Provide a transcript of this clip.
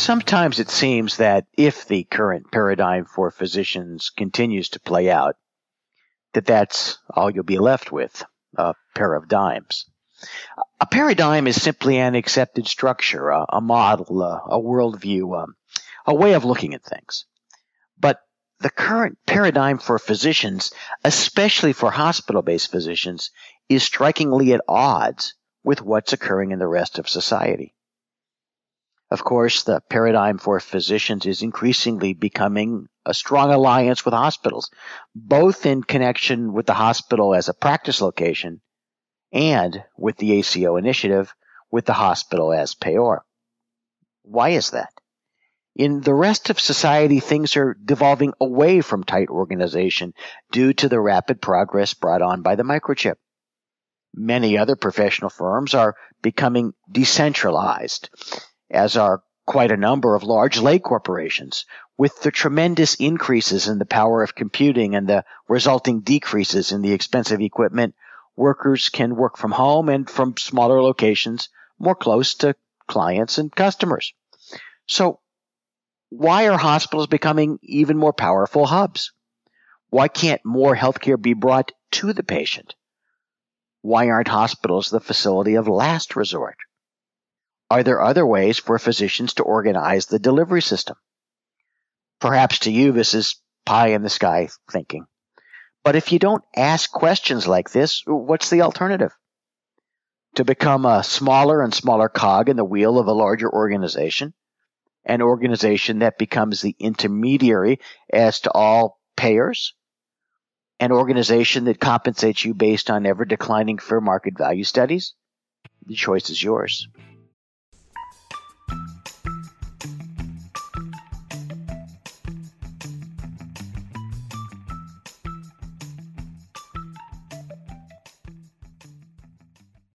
Sometimes it seems that if the current paradigm for physicians continues to play out, that that's all you'll be left with, a pair of dimes. A paradigm is simply an accepted structure, a, a model, a, a worldview, um, a way of looking at things. But the current paradigm for physicians, especially for hospital-based physicians, is strikingly at odds with what's occurring in the rest of society. Of course, the paradigm for physicians is increasingly becoming a strong alliance with hospitals, both in connection with the hospital as a practice location and with the ACO initiative with the hospital as payor. Why is that? In the rest of society, things are devolving away from tight organization due to the rapid progress brought on by the microchip. Many other professional firms are becoming decentralized as are quite a number of large lay corporations, with the tremendous increases in the power of computing and the resulting decreases in the expensive equipment, workers can work from home and from smaller locations more close to clients and customers. So why are hospitals becoming even more powerful hubs? Why can't more healthcare be brought to the patient? Why aren't hospitals the facility of last resort? Are there other ways for physicians to organize the delivery system? Perhaps to you this is pie in the sky thinking. But if you don't ask questions like this, what's the alternative? To become a smaller and smaller cog in the wheel of a larger organization? An organization that becomes the intermediary as to all payers? An organization that compensates you based on ever declining fair market value studies? The choice is yours.